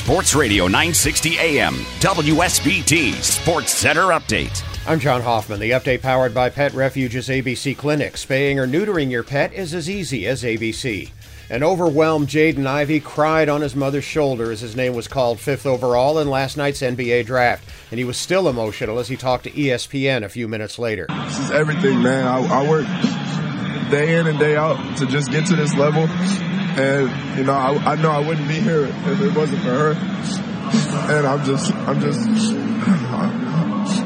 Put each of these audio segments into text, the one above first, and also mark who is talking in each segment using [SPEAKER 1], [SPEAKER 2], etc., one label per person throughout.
[SPEAKER 1] Sports Radio 960 AM, WSBT Sports Center Update.
[SPEAKER 2] I'm John Hoffman. The update powered by Pet Refuge's ABC Clinic. Spaying or neutering your pet is as easy as ABC. An overwhelmed Jaden Ivey cried on his mother's shoulder as his name was called fifth overall in last night's NBA draft. And he was still emotional as he talked to ESPN a few minutes later.
[SPEAKER 3] This is everything, man. I, I work day in and day out to just get to this level. And, you know, I, I know I wouldn't be here if it wasn't for her. And I'm just, I'm just,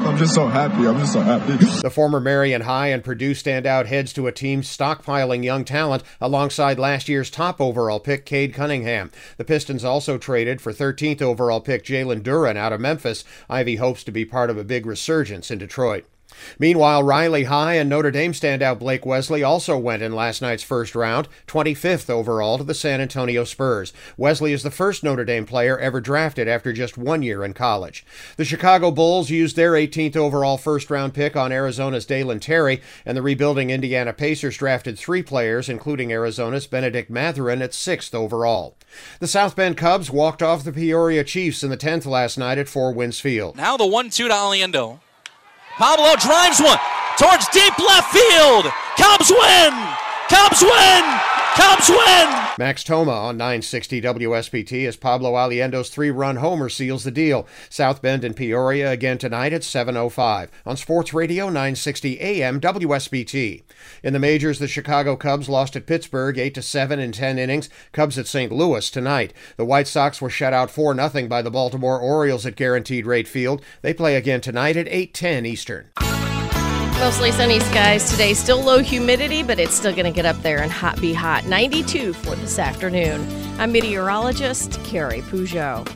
[SPEAKER 3] I'm just so happy. I'm just so happy.
[SPEAKER 2] The former Marian High and Purdue standout heads to a team stockpiling young talent alongside last year's top overall pick, Cade Cunningham. The Pistons also traded for 13th overall pick Jalen Duren out of Memphis. Ivey hopes to be part of a big resurgence in Detroit. Meanwhile, Riley High and Notre Dame standout Blake Wesley also went in last night's first round, 25th overall to the San Antonio Spurs. Wesley is the first Notre Dame player ever drafted after just one year in college. The Chicago Bulls used their 18th overall first round pick on Arizona's Dalen Terry, and the rebuilding Indiana Pacers drafted three players, including Arizona's Bennedict Mathurin, at sixth overall. The South Bend Cubs walked off the Peoria Chiefs in the 10th last night at Four Winds Field.
[SPEAKER 4] Now the 1 2 to Aliendo. Pablo drives one towards deep left field. Cubs win! Cubs win! Cubs win!
[SPEAKER 2] Max Thoma on 960 WSBT as Pablo Aliendo's three-run homer seals the deal. South Bend and Peoria again tonight at 7:05 on Sports Radio 960 AM WSBT. In the majors, the Chicago Cubs lost at Pittsburgh 8 to 7 in 10 innings. Cubs at St. Louis tonight. The White Sox were shut out 4-0 by the Baltimore Orioles at Guaranteed Rate Field. They play again tonight at 8:10 Eastern.
[SPEAKER 5] Mostly sunny skies today. Still low humidity, but it's still going to get up there and hot be hot. 92 for this afternoon. I'm meteorologist Carrie Peugeot.